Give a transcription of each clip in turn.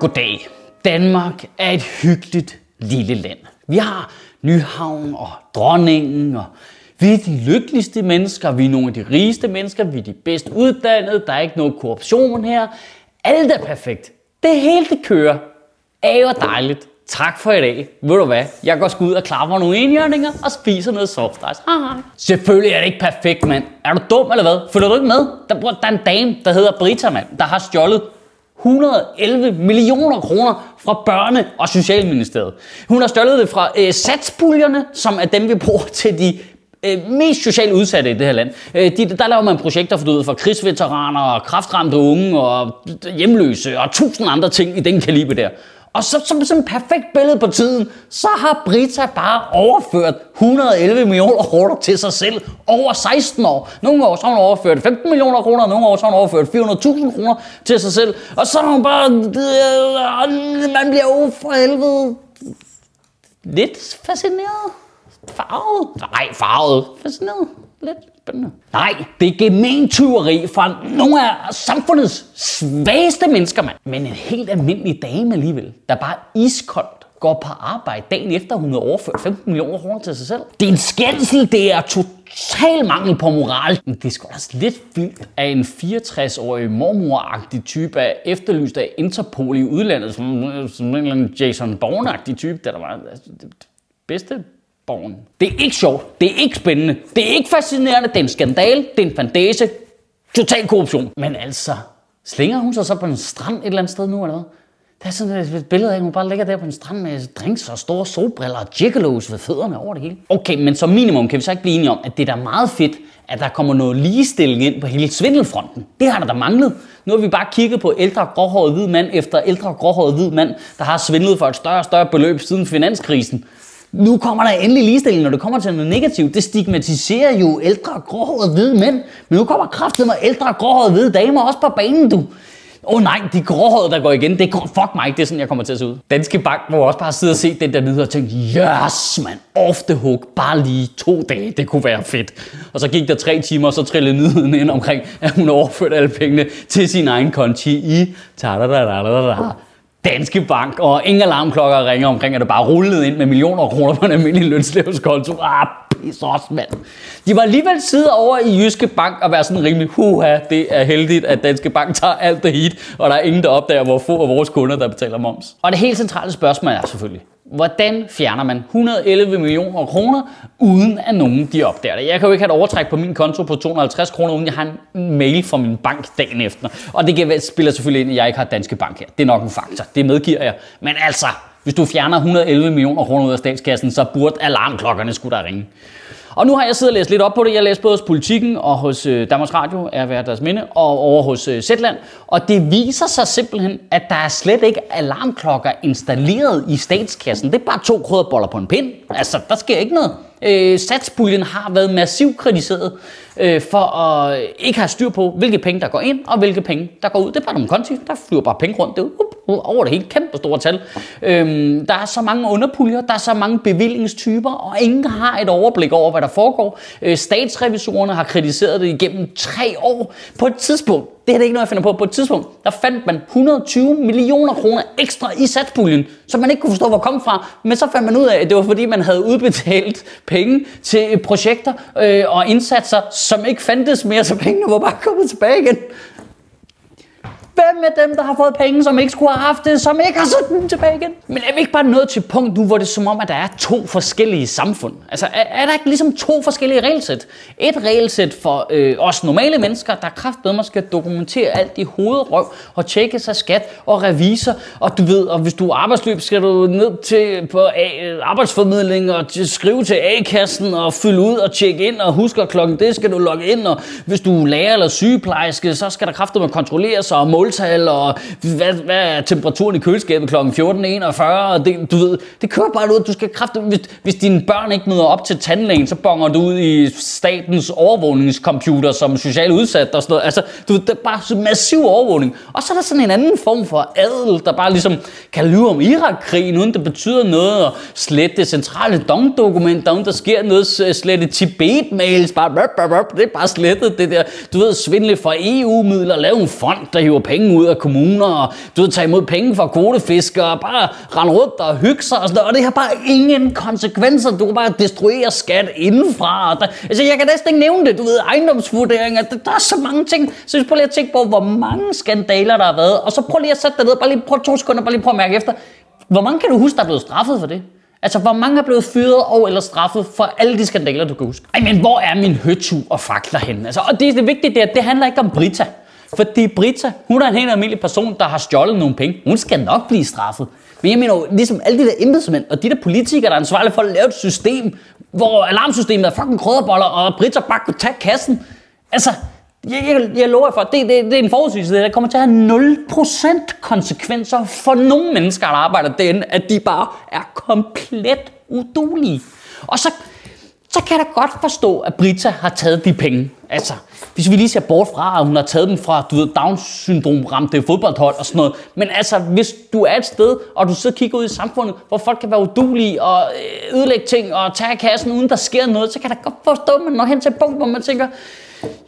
Goddag. Danmark er et hyggeligt lille land. Vi har Nyhavn og dronningen, og vi er de lykkeligste mennesker, vi er nogle af de rigeste mennesker, vi er de bedst uddannede, der er ikke noget korruption her. Alt er perfekt. Det hele det kører. Er jo dejligt. Tak for i dag. Ved du hvad? Jeg går sgu ud og klapper nogle enhjørninger og spiser noget soft ice. Hej. Selvfølgelig er det ikke perfekt, mand. Er du dum eller hvad? Følger du ikke med? Der, der er en dame, der hedder Brita, mand, der har stjålet 111 millioner kroner fra børne- og socialministeriet. Hun har stjålet det fra øh, satspuljerne, som er dem, vi bruger til de øh, mest socialt udsatte i det her land. Øh, de, der laver man projekter for, du ved, for krigsveteraner, og kraftramte unge og hjemløse og tusind andre ting i den kaliber der. Og så som sådan et perfekt billede på tiden, så har Brita bare overført 111 millioner kroner til sig selv over 16 år. Nogle år så har hun overført 15 millioner kroner, nogle år så har hun overført 400.000 kroner til sig selv. Og så har hun bare... Øh, man bliver jo for helvede lidt fascineret. Farvet? Nej, farvet. Fascineret. Lidt spændende. Nej, det er gementyveri fra nogle af samfundets svageste mennesker, mand. Men en helt almindelig dame alligevel, der bare iskoldt går på arbejde dagen efter, hun har overført 15 millioner kroner til sig selv. Det er en skændsel, det er total mangel på moral. Men det er sgu også lidt vildt, at en 64-årig mormoragtig type er efterlyst af Interpol i udlandet, som, som en eller anden Jason Bourne-agtig type, der, der var altså, det bedste borgen. Det er ikke sjovt, det er ikke spændende, det er ikke fascinerende, det er en skandal, det er en fandese, total korruption. Men altså, slinger hun sig så på en strand et eller andet sted nu, eller hvad? Der er sådan et billede af, at hun bare ligger der på en strand med drinks og store solbriller og gigolos ved fødderne over det hele. Okay, men som minimum kan vi så ikke blive enige om, at det er da meget fedt, at der kommer noget ligestilling ind på hele svindelfronten. Det har der da manglet. Nu har vi bare kigget på ældre gråhåret hvid mand efter ældre gråhåret hvid mand, der har svindlet for et større og større beløb siden finanskrisen. Nu kommer der endelig ligestilling, når det kommer til noget negativt. Det stigmatiserer jo ældre, gråhårede hvide mænd. Men nu kommer kraftet med ældre, gråhårede hvide damer også på banen, du. Åh oh, nej, de gråhårede, der går igen, det er fuck mig ikke, det er sådan, jeg kommer til at se ud. Danske Bank må også bare sidde og se den der nyhed og tænke, yes, man, off the hook, bare lige to dage, det kunne være fedt. Og så gik der tre timer, og så trillede nyheden ind omkring, at hun overførte alle pengene til sin egen konti i ta da da da da da Danske Bank, og ingen alarmklokker ringer omkring, at det bare rullede ind med millioner af kroner på en almindelig lønslevskonto. Ah, pis også, mand. De var alligevel siddet over i Jyske Bank og være sådan rimelig, huha, det er heldigt, at Danske Bank tager alt det hit, og der er ingen, der opdager, hvor få af vores kunder, der betaler moms. Og det helt centrale spørgsmål er selvfølgelig, Hvordan fjerner man 111 millioner kroner, uden at nogen de opdager det? Jeg kan jo ikke have et overtræk på min konto på 250 kroner, uden jeg har en mail fra min bank dagen efter. Og det spiller selvfølgelig ind, at jeg ikke har Danske Bank her. Det er nok en faktor. Det medgiver jeg. Men altså, hvis du fjerner 111 millioner kroner ud af statskassen, så burde alarmklokkerne skulle der ringe. Og nu har jeg siddet og læst lidt op på det. Jeg læste både hos Politiken og hos øh, Danmarks Radio, er været deres minde, og over hos øh, Zetland. Og det viser sig simpelthen, at der er slet ikke alarmklokker installeret i statskassen. Det er bare to krydderboller på en pind. Altså, der sker ikke noget. Øh, satspuljen har været massivt kritiseret øh, for at øh, ikke have styr på, hvilke penge der går ind og hvilke penge der går ud. Det er bare nogle konti, der flyver bare penge rundt. Det er over det hele kæmpe store tal. Øhm, der er så mange underpuljer, der er så mange bevillingstyper, og ingen har et overblik over, hvad der foregår. Øh, statsrevisorerne har kritiseret det igennem tre år. På et tidspunkt, det er ikke noget, jeg finder på. På et tidspunkt, der fandt man 120 millioner kroner ekstra i satspuljen, som man ikke kunne forstå, hvor kom fra. Men så fandt man ud af, at det var fordi, man havde udbetalt penge til projekter øh, og indsatser, som ikke fandtes mere, så pengene var bare kommet tilbage igen. Hvem er dem, der har fået penge, som ikke skulle have haft det, som ikke har sat dem tilbage igen? Men er vi ikke bare nået til et punkt nu, hvor det er som om, at der er to forskellige samfund? Altså, er, er der ikke ligesom to forskellige regelsæt? Et regelsæt for øh, os normale mennesker, der kraftedeme skal dokumentere alt i hovedrøv og tjekke sig skat og revisor. Og du ved, og hvis du er arbejdsløb, skal du ned til på A- øh, arbejdsformidling og skrive til A-kassen og fylde ud og tjekke ind og huske klokken det skal du logge ind. Og hvis du er lærer eller sygeplejerske, så skal der kraftedeme sig og måle måltal, og hvad, hvad er temperaturen i køleskabet kl. 14.41, og det, du ved, det kører bare ud, du skal kræfte, hvis, hvis dine børn ikke møder op til tandlægen, så bonger du ud i statens overvågningscomputer som social udsat og sådan noget. Altså, du ved, det er bare så massiv overvågning. Og så er der sådan en anden form for adel, der bare ligesom kan lyve om Irak-krigen, uden det betyder noget, og slette centrale dongdokument, der uden der sker noget, slette Tibet-mails, bare, det er bare slettet, det der, du ved, svindle for EU-midler, lave en fond, der hiver penge ud af kommuner, og du ved, tage imod penge fra kvotefiskere, og bare rende rundt og hygge sig og sådan noget. Og det har bare ingen konsekvenser. Du kan bare destruere skat indenfra. Og der, altså, jeg kan næsten ikke nævne det. Du ved, ejendomsvurderinger, der, der er så mange ting. Så prøv lige at tænke på, hvor mange skandaler der har været. Og så prøv lige at sætte dig ned, bare lige prøv to sekunder, bare lige prøv at mærke efter. Hvor mange kan du huske, der er blevet straffet for det? Altså, hvor mange er blevet fyret og eller straffet for alle de skandaler, du kan huske? Ej, men hvor er min høtu og fakler henne? Altså, og det, er det vigtige, der, det handler ikke om Brita. Fordi Brita, hun er en helt almindelig person, der har stjålet nogle penge. Hun skal nok blive straffet. Men jeg mener jo, ligesom alle de der embedsmænd og de der politikere, der er ansvarlige for at lave et system, hvor alarmsystemet er fucking krødderboller, og Brita bare kunne tage kassen. Altså, jeg, jeg, jeg lover for, det, det, det er en forudsigelse, der kommer til at have 0% konsekvenser for nogle mennesker, der arbejder derinde, at de bare er komplet udulige. Og så, så kan jeg da godt forstå, at Brita har taget de penge. Altså, hvis vi lige ser bort fra, at hun har taget dem fra, du ved, Down-syndrom ramte fodboldhold og sådan noget. Men altså, hvis du er et sted, og du sidder og kigger ud i samfundet, hvor folk kan være udulige og øh, ødelægge ting og tage kassen, uden der sker noget, så kan jeg da godt forstå, at man når hen til et punkt, hvor man tænker,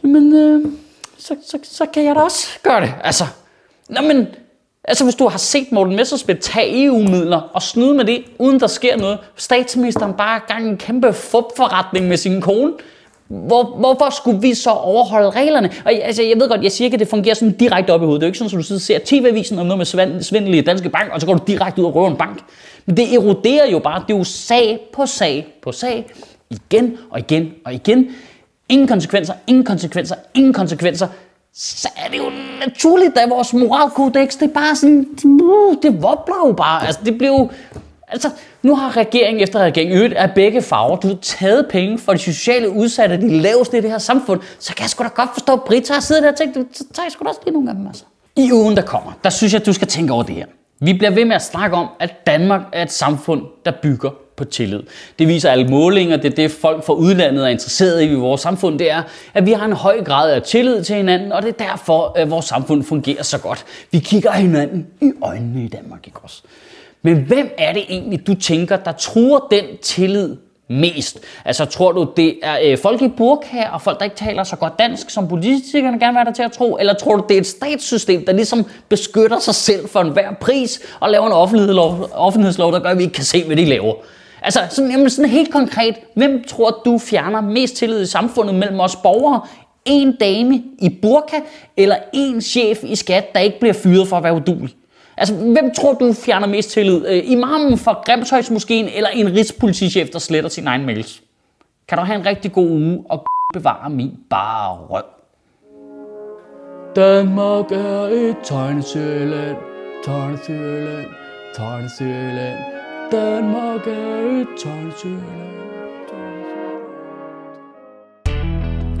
jamen, øh, så, så, så kan jeg da også gøre det. Altså, nå, men, altså hvis du har set Morten Messerschmidt tage EU-midler og snyde med det, uden der sker noget, statsministeren bare gang en kæmpe fupforretning med sin kone, hvor, hvorfor skulle vi så overholde reglerne? Og altså, jeg ved godt, jeg siger ikke, at det fungerer sådan direkte op i hovedet. Det er jo ikke sådan, at du sidder og ser TV-avisen om noget med svindel i Danske Bank, og så går du direkte ud og røver en bank. Men det eroderer jo bare. Det er jo sag på sag på sag. Igen og igen og igen. Ingen konsekvenser, ingen konsekvenser, ingen konsekvenser. Så er det jo naturligt, at vores moralkodex, det er bare sådan, det vobler jo bare. Altså, det bliver jo, altså, nu har regeringen efter regeringen øget af begge farver, du har taget penge fra de sociale udsatte, de laveste i det her samfund, så kan jeg sgu da godt forstå, at Britta har siddet der og tænkt, så tager jeg sgu da også lige nogle af dem, altså. I ugen, der kommer, der synes jeg, at du skal tænke over det her. Vi bliver ved med at snakke om, at Danmark er et samfund, der bygger på tillid. Det viser alle målinger, det er det folk fra udlandet er interesseret i i vores samfund, det er, at vi har en høj grad af tillid til hinanden, og det er derfor, at vores samfund fungerer så godt. Vi kigger hinanden i øjnene i Danmark, ikke også? Men hvem er det egentlig, du tænker, der truer den tillid mest? Altså tror du, det er øh, folk i burka og folk, der ikke taler så godt dansk, som politikerne gerne vil have dig til at tro? Eller tror du, det er et statssystem, der ligesom beskytter sig selv for enhver pris og laver en offentlighedslov, offentlighedslov der gør, at vi ikke kan se, hvad de laver? Altså sådan, jamen sådan helt konkret, hvem tror du fjerner mest tillid i samfundet mellem os borgere? En dame i burka eller en chef i skat, der ikke bliver fyret for at være udulig? Altså, hvem tror du fjerner mest tillid? Øh, imamen fra Grimshøjsmoskeen eller en rigspolitichef, der sletter sin egen mails? Kan du have en rigtig god uge og bevare min bare røv? Danmark er et tegneserieland, tegneserieland, tegneserieland. Danmark er et tegneserieland.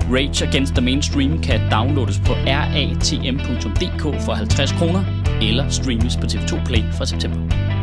Rage Against the Mainstream kan downloades på ratm.dk for 50 kroner eller streames på TV2 Play fra september.